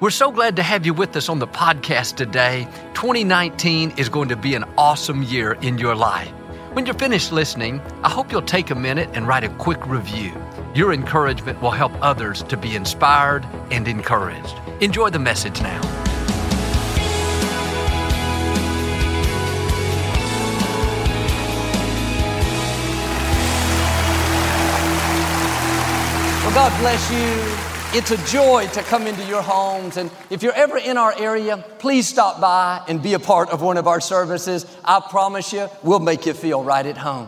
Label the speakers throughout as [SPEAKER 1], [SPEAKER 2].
[SPEAKER 1] We're so glad to have you with us on the podcast today. 2019 is going to be an awesome year in your life. When you're finished listening, I hope you'll take a minute and write a quick review. Your encouragement will help others to be inspired and encouraged. Enjoy the message now.
[SPEAKER 2] Well, God bless you. It's a joy to come into your homes. And if you're ever in our area, please stop by and be a part of one of our services. I promise you, we'll make you feel right at home.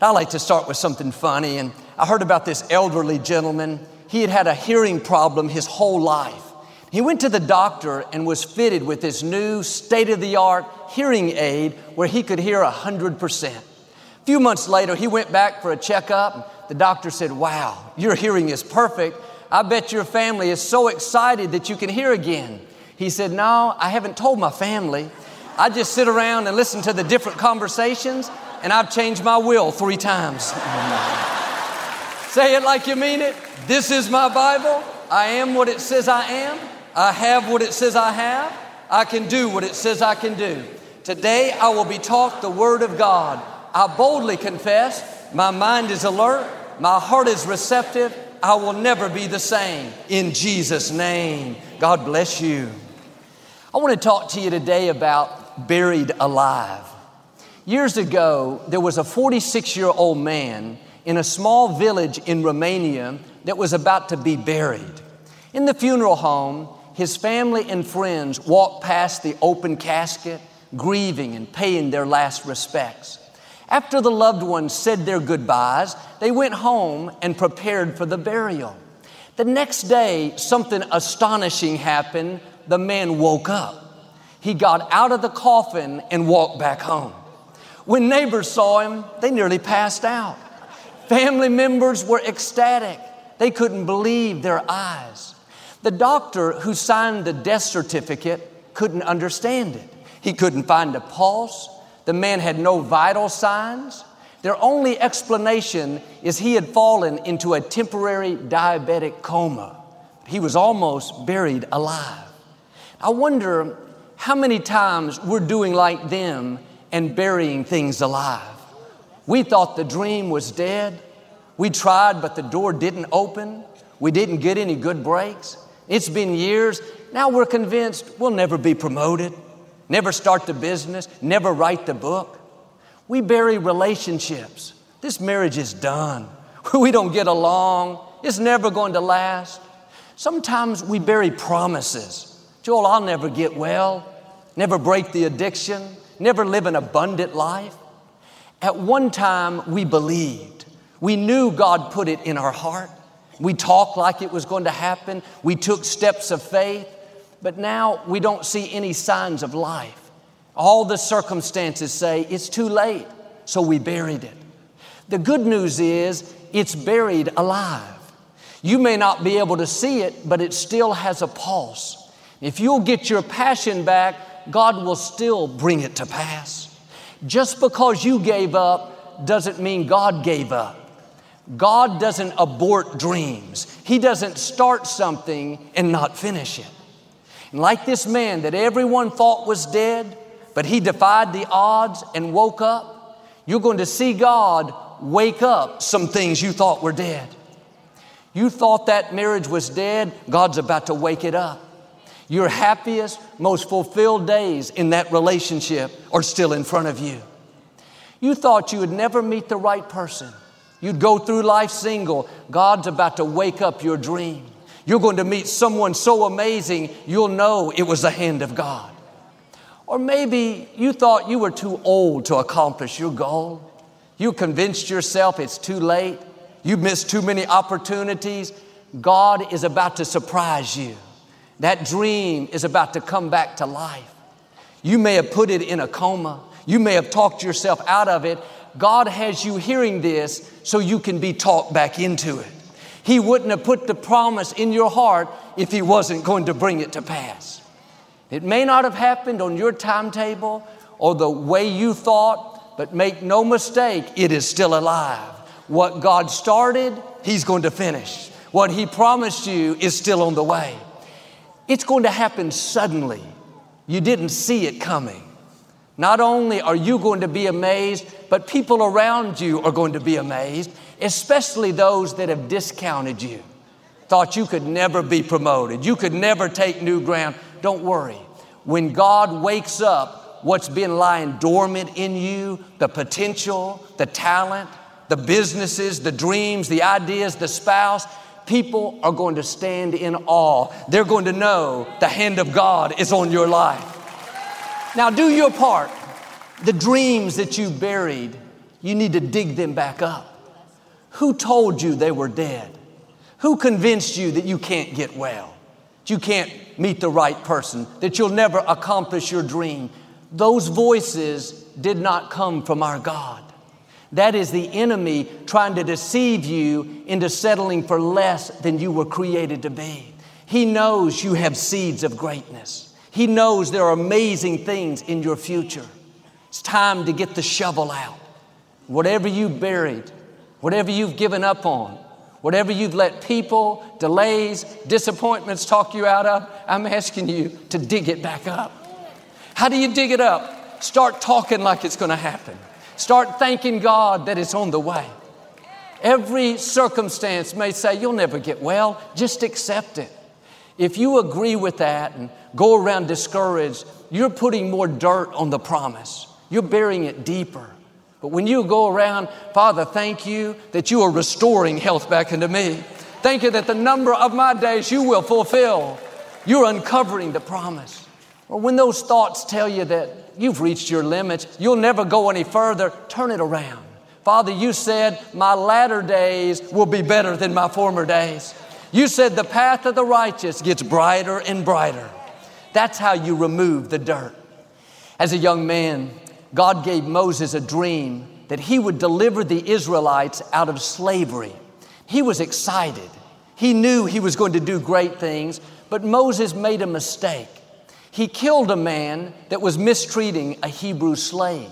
[SPEAKER 2] I like to start with something funny. And I heard about this elderly gentleman. He had had a hearing problem his whole life. He went to the doctor and was fitted with this new state of the art hearing aid where he could hear 100%. A few months later, he went back for a checkup. The doctor said, Wow, your hearing is perfect. I bet your family is so excited that you can hear again. He said, No, I haven't told my family. I just sit around and listen to the different conversations, and I've changed my will three times. Say it like you mean it. This is my Bible. I am what it says I am. I have what it says I have. I can do what it says I can do. Today I will be taught the Word of God. I boldly confess, my mind is alert, my heart is receptive, I will never be the same. In Jesus' name, God bless you. I want to talk to you today about buried alive. Years ago, there was a 46 year old man in a small village in Romania that was about to be buried. In the funeral home, his family and friends walked past the open casket, grieving and paying their last respects. After the loved ones said their goodbyes, they went home and prepared for the burial. The next day, something astonishing happened. The man woke up. He got out of the coffin and walked back home. When neighbors saw him, they nearly passed out. Family members were ecstatic. They couldn't believe their eyes. The doctor who signed the death certificate couldn't understand it. He couldn't find a pulse. The man had no vital signs. Their only explanation is he had fallen into a temporary diabetic coma. He was almost buried alive. I wonder how many times we're doing like them and burying things alive. We thought the dream was dead. We tried, but the door didn't open. We didn't get any good breaks. It's been years. Now we're convinced we'll never be promoted never start the business, never write the book. We bury relationships. This marriage is done. We don't get along. It's never going to last. Sometimes we bury promises. Joel, I'll never get well, never break the addiction, never live an abundant life. At one time, we believed. We knew God put it in our heart. We talked like it was going to happen. We took steps of faith but now we don't see any signs of life. All the circumstances say it's too late, so we buried it. The good news is it's buried alive. You may not be able to see it, but it still has a pulse. If you'll get your passion back, God will still bring it to pass. Just because you gave up doesn't mean God gave up. God doesn't abort dreams. He doesn't start something and not finish it. Like this man that everyone thought was dead, but he defied the odds and woke up, you're going to see God wake up some things you thought were dead. You thought that marriage was dead, God's about to wake it up. Your happiest, most fulfilled days in that relationship are still in front of you. You thought you would never meet the right person. You'd go through life single. God's about to wake up your dream. You're going to meet someone so amazing, you'll know it was the hand of God. Or maybe you thought you were too old to accomplish your goal. You convinced yourself it's too late. You missed too many opportunities. God is about to surprise you. That dream is about to come back to life. You may have put it in a coma. You may have talked yourself out of it. God has you hearing this so you can be talked back into it. He wouldn't have put the promise in your heart if He wasn't going to bring it to pass. It may not have happened on your timetable or the way you thought, but make no mistake, it is still alive. What God started, He's going to finish. What He promised you is still on the way. It's going to happen suddenly. You didn't see it coming. Not only are you going to be amazed, but people around you are going to be amazed, especially those that have discounted you, thought you could never be promoted, you could never take new ground. Don't worry. When God wakes up what's been lying dormant in you, the potential, the talent, the businesses, the dreams, the ideas, the spouse, people are going to stand in awe. They're going to know the hand of God is on your life. Now, do your part. The dreams that you buried, you need to dig them back up. Who told you they were dead? Who convinced you that you can't get well, that you can't meet the right person, that you'll never accomplish your dream? Those voices did not come from our God. That is the enemy trying to deceive you into settling for less than you were created to be. He knows you have seeds of greatness. He knows there are amazing things in your future. It's time to get the shovel out. Whatever you buried, whatever you've given up on, whatever you've let people, delays, disappointments talk you out of, I'm asking you to dig it back up. How do you dig it up? Start talking like it's going to happen. Start thanking God that it's on the way. Every circumstance may say, You'll never get well. Just accept it. If you agree with that and go around discouraged, you're putting more dirt on the promise. You're burying it deeper. But when you go around, Father, thank you that you are restoring health back into me. Thank you that the number of my days you will fulfill. You're uncovering the promise. Or when those thoughts tell you that you've reached your limits, you'll never go any further, turn it around. Father, you said, My latter days will be better than my former days. You said, The path of the righteous gets brighter and brighter. That's how you remove the dirt. As a young man, God gave Moses a dream that he would deliver the Israelites out of slavery. He was excited. He knew he was going to do great things, but Moses made a mistake. He killed a man that was mistreating a Hebrew slave.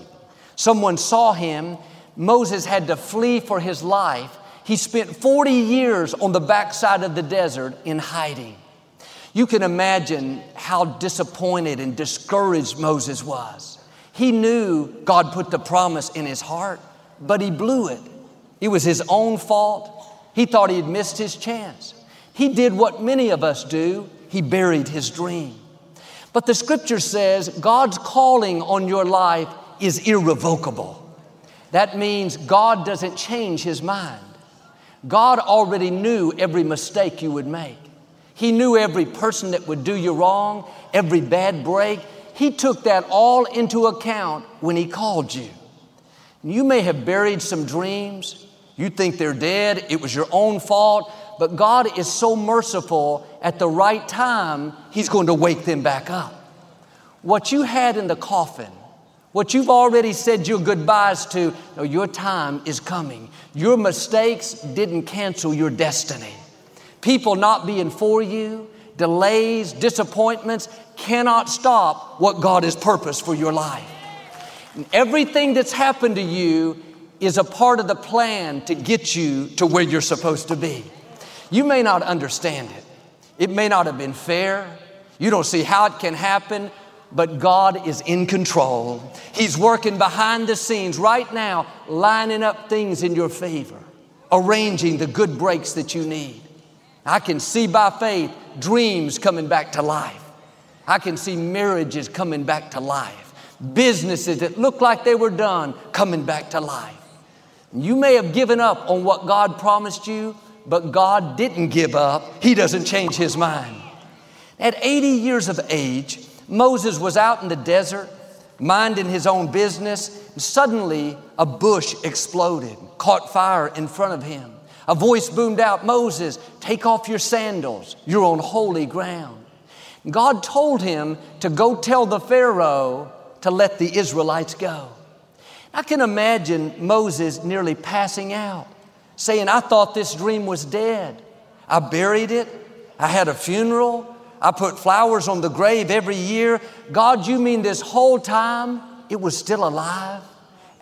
[SPEAKER 2] Someone saw him. Moses had to flee for his life. He spent 40 years on the backside of the desert in hiding. You can imagine how disappointed and discouraged Moses was. He knew God put the promise in his heart, but he blew it. It was his own fault. He thought he had missed his chance. He did what many of us do he buried his dream. But the scripture says God's calling on your life is irrevocable. That means God doesn't change his mind. God already knew every mistake you would make. He knew every person that would do you wrong, every bad break. He took that all into account when He called you. You may have buried some dreams. You think they're dead. It was your own fault. But God is so merciful, at the right time, He's going to wake them back up. What you had in the coffin, what you've already said your goodbyes to, no, your time is coming. Your mistakes didn't cancel your destiny. People not being for you, delays, disappointments cannot stop what God has purposed for your life. And everything that's happened to you is a part of the plan to get you to where you're supposed to be. You may not understand it. It may not have been fair. You don't see how it can happen, but God is in control. He's working behind the scenes right now, lining up things in your favor, arranging the good breaks that you need. I can see by faith dreams coming back to life. I can see marriages coming back to life, businesses that look like they were done coming back to life. You may have given up on what God promised you, but God didn't give up. He doesn't change his mind. At 80 years of age, Moses was out in the desert, minding his own business, suddenly a bush exploded, caught fire in front of him. A voice boomed out, Moses, take off your sandals. You're on holy ground. God told him to go tell the Pharaoh to let the Israelites go. I can imagine Moses nearly passing out saying, I thought this dream was dead. I buried it. I had a funeral. I put flowers on the grave every year. God, you mean this whole time it was still alive?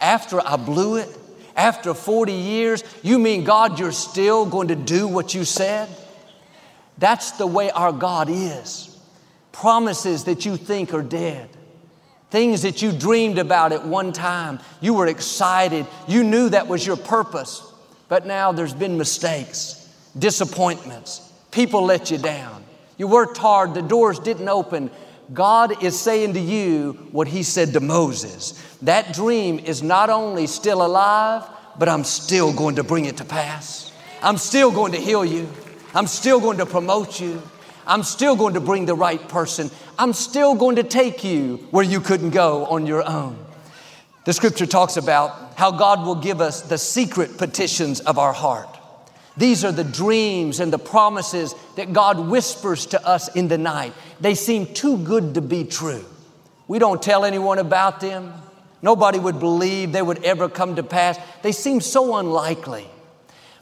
[SPEAKER 2] After I blew it? After 40 years? You mean, God, you're still going to do what you said? That's the way our God is. promises that you think are dead, things that you dreamed about at one time. You were excited, you knew that was your purpose, but now there's been mistakes, disappointments, people let you down. You worked hard, the doors didn't open. God is saying to you what He said to Moses. That dream is not only still alive, but I'm still going to bring it to pass. I'm still going to heal you. I'm still going to promote you. I'm still going to bring the right person. I'm still going to take you where you couldn't go on your own. The scripture talks about how God will give us the secret petitions of our heart. These are the dreams and the promises that God whispers to us in the night. They seem too good to be true. We don't tell anyone about them. Nobody would believe they would ever come to pass. They seem so unlikely.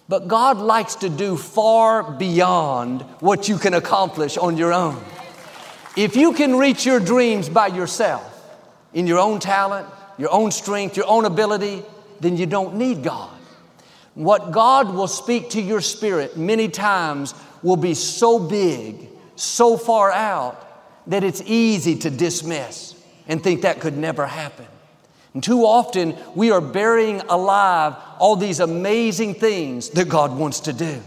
[SPEAKER 2] But God likes to do far beyond what you can accomplish on your own. If you can reach your dreams by yourself, in your own talent, your own strength, your own ability, then you don't need God. What God will speak to your spirit many times will be so big, so far out, that it's easy to dismiss and think that could never happen. And too often we are burying alive all these amazing things that God wants to do.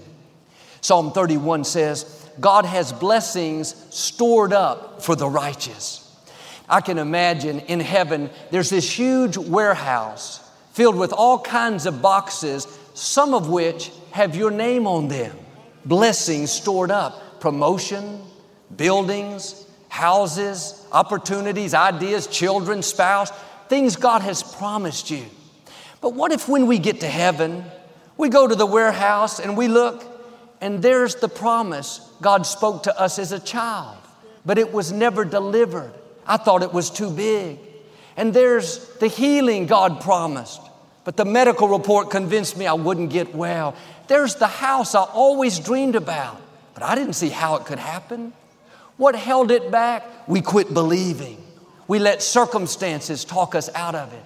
[SPEAKER 2] Psalm 31 says, God has blessings stored up for the righteous. I can imagine in heaven there's this huge warehouse filled with all kinds of boxes some of which have your name on them. Blessings stored up, promotion, buildings, houses, opportunities, ideas, children, spouse, things God has promised you. But what if when we get to heaven, we go to the warehouse and we look, and there's the promise God spoke to us as a child, but it was never delivered. I thought it was too big. And there's the healing God promised, but the medical report convinced me I wouldn't get well. There's the house I always dreamed about, but I didn't see how it could happen. What held it back? We quit believing. We let circumstances talk us out of it.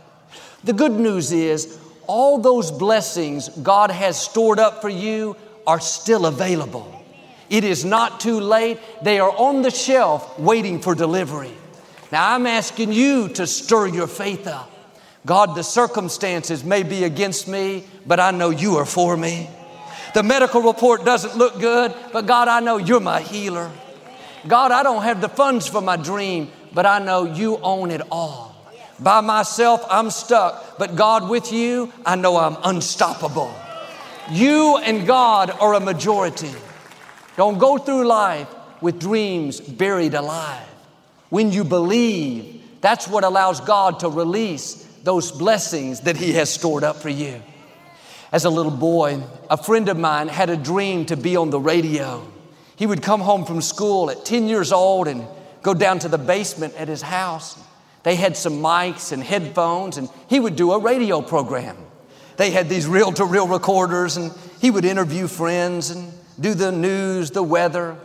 [SPEAKER 2] The good news is, all those blessings God has stored up for you are still available. It is not too late. They are on the shelf waiting for delivery. Now, I'm asking you to stir your faith up. God, the circumstances may be against me, but I know you are for me. The medical report doesn't look good, but God, I know you're my healer. God, I don't have the funds for my dream, but I know you own it all. By myself, I'm stuck, but God, with you, I know I'm unstoppable. You and God are a majority. Don't go through life with dreams buried alive. When you believe, that's what allows God to release those blessings that He has stored up for you. As a little boy, a friend of mine had a dream to be on the radio. He would come home from school at 10 years old and go down to the basement at his house. They had some mics and headphones, and he would do a radio program. They had these reel to reel recorders, and he would interview friends and do the news, the weather.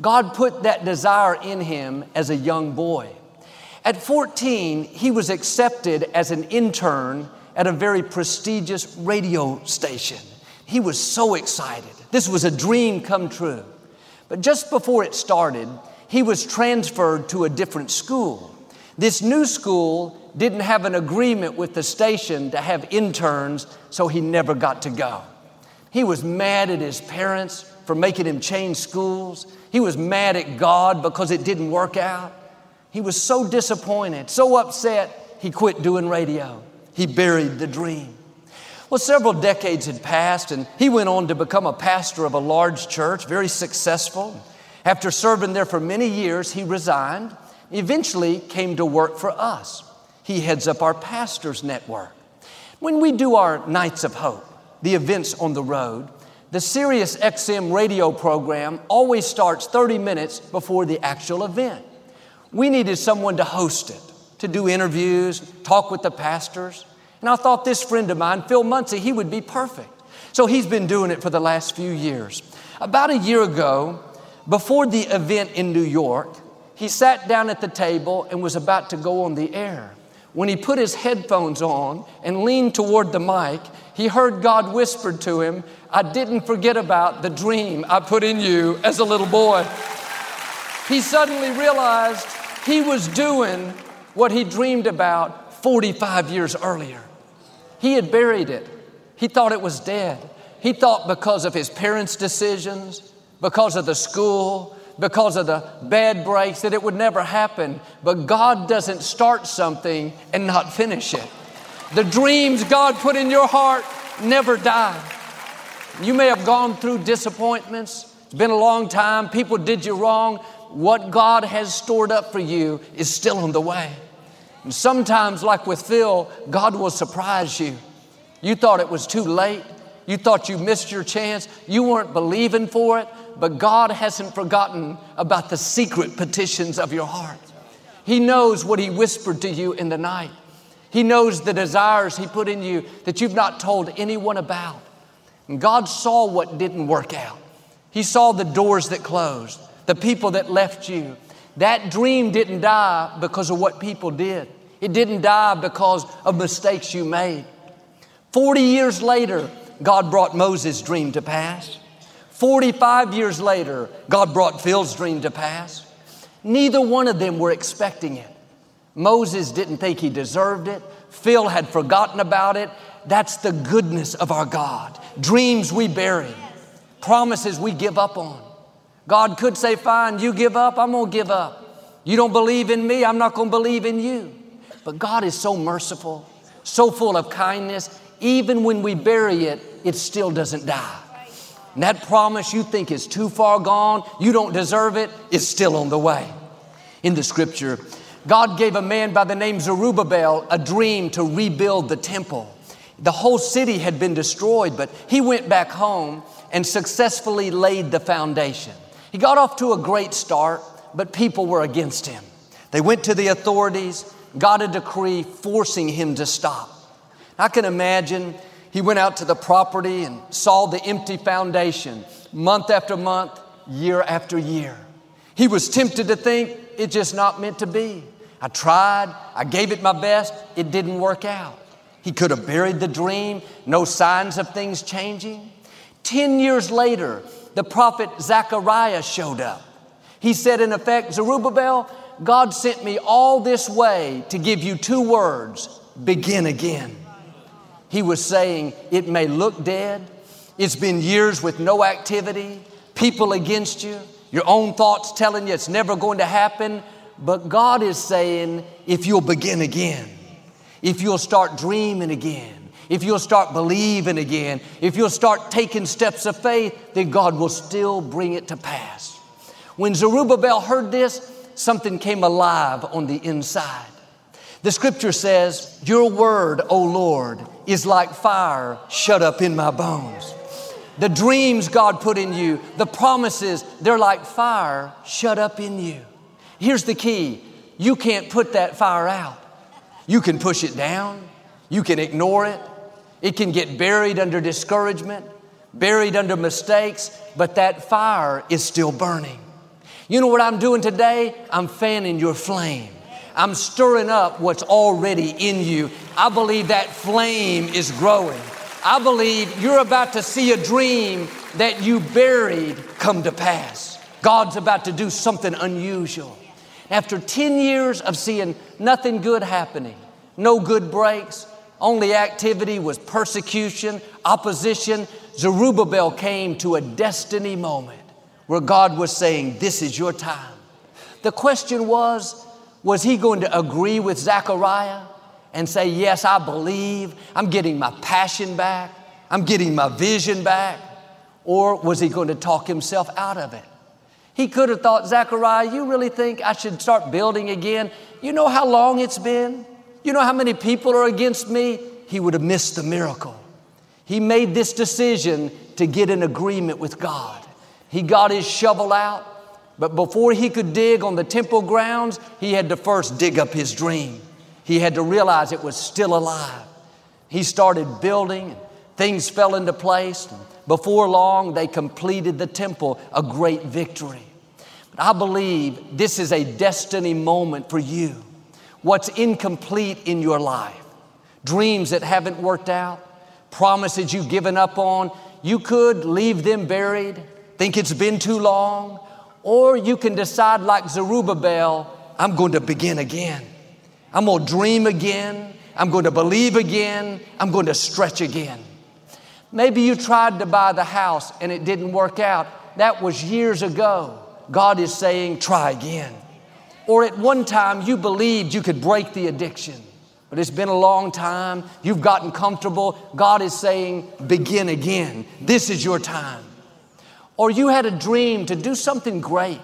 [SPEAKER 2] God put that desire in him as a young boy. At 14, he was accepted as an intern at a very prestigious radio station. He was so excited. This was a dream come true. But just before it started, he was transferred to a different school. This new school didn't have an agreement with the station to have interns, so he never got to go. He was mad at his parents for making him change schools. He was mad at God because it didn't work out. He was so disappointed, so upset, he quit doing radio. He buried the dream. Well, several decades had passed, and he went on to become a pastor of a large church, very successful. After serving there for many years, he resigned, eventually came to work for us. He heads up our pastors network. When we do our Nights of Hope, the events on the road, the Sirius XM radio program always starts 30 minutes before the actual event. We needed someone to host it, to do interviews, talk with the pastors. And I thought this friend of mine, Phil Munsey, he would be perfect. So he's been doing it for the last few years. About a year ago, before the event in New York, he sat down at the table and was about to go on the air. When he put his headphones on and leaned toward the mic, he heard God whisper to him, I didn't forget about the dream I put in you as a little boy. he suddenly realized he was doing what he dreamed about 45 years earlier. He had buried it. He thought it was dead. He thought because of his parents' decisions, because of the school, because of the bad breaks, that it would never happen. But God doesn't start something and not finish it. The dreams God put in your heart never die. You may have gone through disappointments. It's been a long time. People did you wrong. What God has stored up for you is still on the way. And sometimes, like with Phil, God will surprise you. You thought it was too late. You thought you missed your chance. You weren't believing for it but God hasn't forgotten about the secret petitions of your heart. He knows what He whispered to you in the night. He knows the desires He put in you that you've not told anyone about. And God saw what didn't work out. He saw the doors that closed, the people that left you. That dream didn't die because of what people did. It didn't die because of mistakes you made. 40 years later, God brought Moses' dream to pass. 45 years later, God brought Phil's dream to pass. Neither one of them were expecting it. Moses didn't think he deserved it. Phil had forgotten about it. That's the goodness of our God. Dreams we bury, promises we give up on. God could say, Fine, you give up, I'm gonna give up. You don't believe in me, I'm not gonna believe in you. But God is so merciful, so full of kindness. Even when we bury it, it still doesn't die. And that promise you think is too far gone, you don't deserve it, is still on the way. In the scripture, God gave a man by the name Zerubbabel a dream to rebuild the temple. The whole city had been destroyed, but he went back home and successfully laid the foundation. He got off to a great start, but people were against him. They went to the authorities, got a decree forcing him to stop. I can imagine he went out to the property and saw the empty foundation month after month, year after year. He was tempted to think it's just not meant to be. I tried, I gave it my best, it didn't work out. He could have buried the dream, no signs of things changing. Ten years later, the prophet Zechariah showed up. He said, in effect, Zerubbabel, God sent me all this way to give you two words begin again. He was saying, It may look dead. It's been years with no activity, people against you, your own thoughts telling you it's never going to happen. But God is saying, If you'll begin again, if you'll start dreaming again, if you'll start believing again, if you'll start taking steps of faith, then God will still bring it to pass. When Zerubbabel heard this, something came alive on the inside. The scripture says, Your word, O Lord, is like fire shut up in my bones. The dreams God put in you, the promises, they're like fire shut up in you. Here's the key you can't put that fire out. You can push it down, you can ignore it, it can get buried under discouragement, buried under mistakes, but that fire is still burning. You know what I'm doing today? I'm fanning your flame. I'm stirring up what's already in you. I believe that flame is growing. I believe you're about to see a dream that you buried come to pass. God's about to do something unusual. After 10 years of seeing nothing good happening, no good breaks, only activity was persecution, opposition, Zerubbabel came to a destiny moment where God was saying, This is your time. The question was, was he going to agree with Zechariah and say, Yes, I believe, I'm getting my passion back, I'm getting my vision back? Or was he going to talk himself out of it? He could have thought, Zechariah, you really think I should start building again? You know how long it's been? You know how many people are against me? He would have missed the miracle. He made this decision to get in agreement with God. He got his shovel out. But before he could dig on the temple grounds, he had to first dig up his dream. He had to realize it was still alive. He started building, and things fell into place. And Before long, they completed the temple, a great victory. But I believe this is a destiny moment for you. What's incomplete in your life, dreams that haven't worked out, promises you've given up on, you could leave them buried, think it's been too long, Or you can decide, like Zerubbabel, I'm going to begin again. I'm going to dream again. I'm going to believe again. I'm going to stretch again. Maybe you tried to buy the house and it didn't work out. That was years ago. God is saying, try again. Or at one time you believed you could break the addiction, but it's been a long time. You've gotten comfortable. God is saying, begin again. This is your time. Or you had a dream to do something great,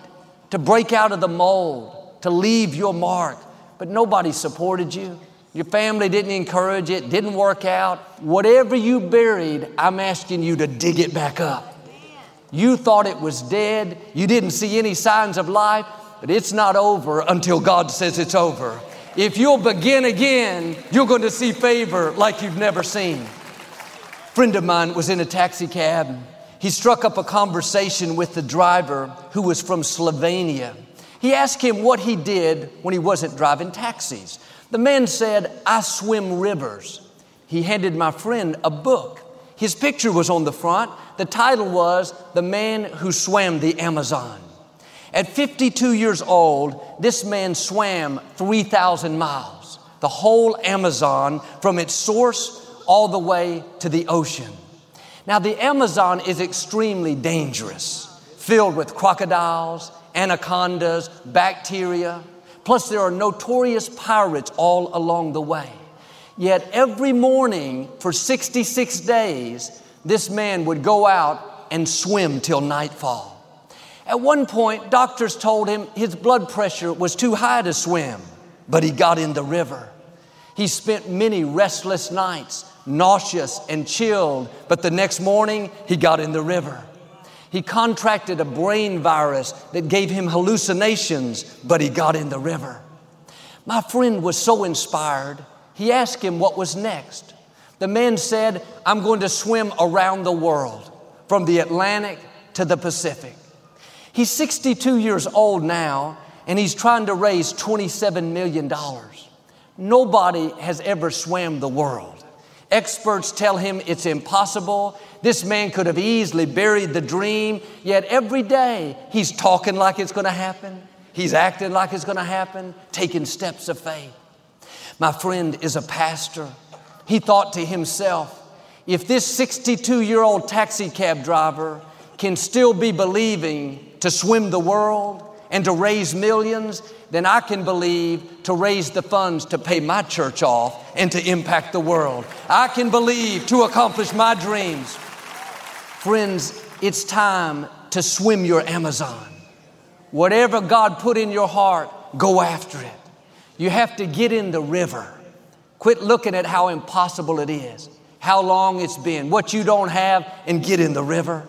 [SPEAKER 2] to break out of the mold, to leave your mark, but nobody supported you. Your family didn't encourage it, didn't work out. Whatever you buried, I'm asking you to dig it back up. You thought it was dead, you didn't see any signs of life, but it's not over until God says it's over. If you'll begin again, you're going to see favor like you've never seen. A friend of mine was in a taxi cab he struck up a conversation with the driver who was from Slovenia. He asked him what he did when he wasn't driving taxis. The man said, I swim rivers. He handed my friend a book. His picture was on the front. The title was The Man Who Swam the Amazon. At 52 years old, this man swam 3,000 miles, the whole Amazon from its source all the way to the ocean. Now, the Amazon is extremely dangerous, filled with crocodiles, anacondas, bacteria. Plus, there are notorious pirates all along the way. Yet, every morning for 66 days, this man would go out and swim till nightfall. At one point, doctors told him his blood pressure was too high to swim, but he got in the river. He spent many restless nights nauseous and chilled, but the next morning he got in the river. He contracted a brain virus that gave him hallucinations, but he got in the river. My friend was so inspired, he asked him what was next. The man said, I'm going to swim around the world, from the Atlantic to the Pacific. He's 62 years old now, and he's trying to raise $27 million. Nobody has ever swam the world. Experts tell him it's impossible. This man could have easily buried the dream, yet every day he's talking like it's going to happen. He's acting like it's going to happen, taking steps of faith. My friend is a pastor. He thought to himself, if this 62 year old taxi cab driver can still be believing to swim the world and to raise millions, then I can believe to raise the funds to pay my church off and to impact the world. I can believe to accomplish my dreams. Friends, it's time to swim your Amazon. Whatever God put in your heart, go after it. You have to get in the river. Quit looking at how impossible it is, how long it's been, what you don't have, and get in the river.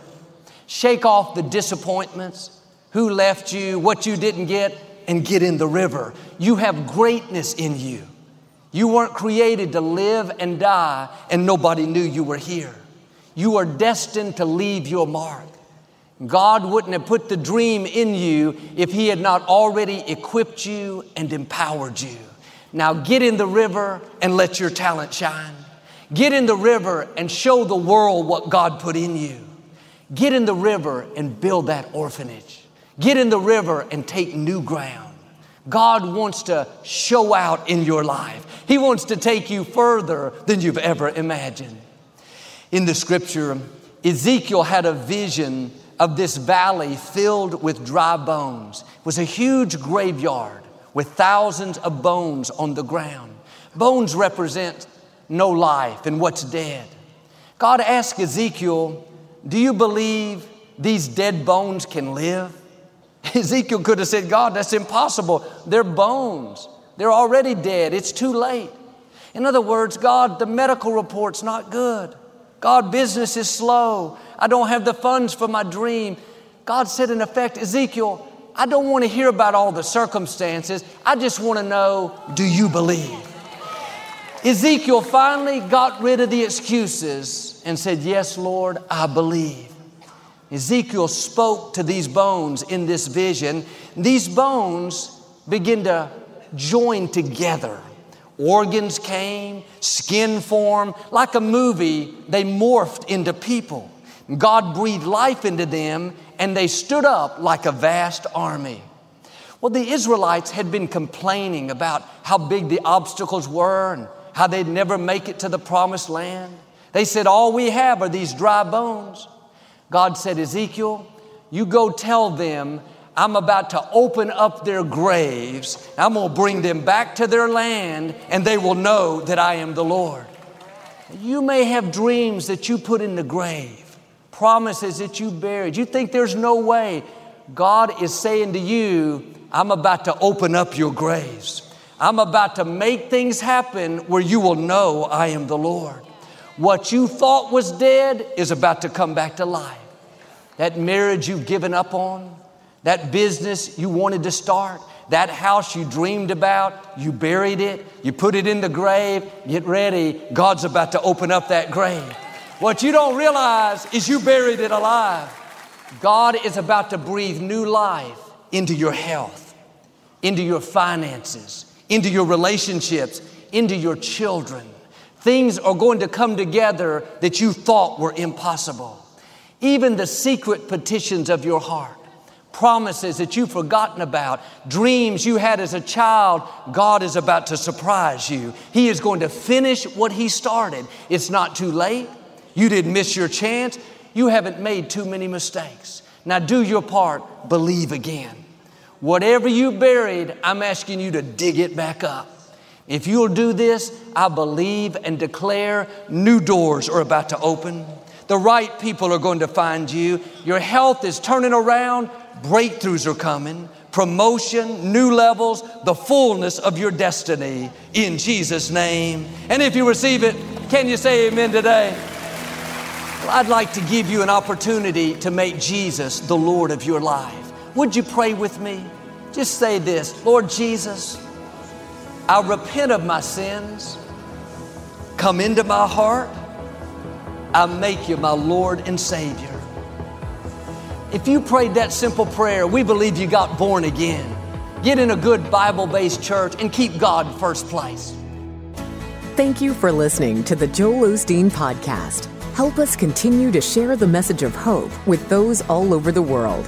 [SPEAKER 2] Shake off the disappointments, who left you, what you didn't get, and get in the river. You have greatness in you. You weren't created to live and die, and nobody knew you were here. You are destined to leave your mark. God wouldn't have put the dream in you if He had not already equipped you and empowered you. Now get in the river and let your talent shine. Get in the river and show the world what God put in you. Get in the river and build that orphanage. Get in the river and take new ground. God wants to show out in your life. He wants to take you further than you've ever imagined. In the scripture, Ezekiel had a vision of this valley filled with dry bones. It was a huge graveyard with thousands of bones on the ground. Bones represent no life and what's dead. God asked Ezekiel, Do you believe these dead bones can live? Ezekiel could have said, God, that's impossible. They're bones. They're already dead. It's too late. In other words, God, the medical report's not good. God, business is slow. I don't have the funds for my dream. God said, in effect, Ezekiel, I don't want to hear about all the circumstances. I just want to know, do you believe? Ezekiel finally got rid of the excuses and said, Yes, Lord, I believe. Ezekiel spoke to these bones in this vision. These bones begin to join together. Organs came, skin formed, like a movie, they morphed into people. God breathed life into them, and they stood up like a vast army. Well, the Israelites had been complaining about how big the obstacles were how they'd never make it to the promised land. They said, All we have are these dry bones. God said, Ezekiel, you go tell them I'm about to open up their graves. I'm going to bring them back to their land, and they will know that I am the Lord. You may have dreams that you put in the grave, promises that you buried. You think there's no way. God is saying to you, I'm about to open up your graves. I'm about to make things happen where you will know I am the Lord. What you thought was dead is about to come back to life. That marriage you've given up on, that business you wanted to start, that house you dreamed about, you buried it, you put it in the grave, get ready, God's about to open up that grave. What you don't realize is you buried it alive. God is about to breathe new life into your health, into your finances, into your relationships, into your children. Things are going to come together that you thought were impossible. Even the secret petitions of your heart, promises that you've forgotten about, dreams you had as a child, God is about to surprise you. He is going to finish what He started. It's not too late. You didn't miss your chance. You haven't made too many mistakes. Now do your part, believe again. Whatever you buried, I'm asking you to dig it back up. If you'll do this, I believe and declare new doors are about to open. The right people are going to find you. Your health is turning around. Breakthroughs are coming. Promotion, new levels, the fullness of your destiny in Jesus' name. And if you receive it, can you say amen today? Well, I'd like to give you an opportunity to make Jesus the Lord of your life. Would you pray with me? Just say this Lord Jesus, I repent of my sins. Come into my heart. I make you my Lord and Savior. If you prayed that simple prayer, we believe you got born again. Get in a good Bible based church and keep God first place.
[SPEAKER 3] Thank you for listening to the Joel Osteen Podcast. Help us continue to share the message of hope with those all over the world.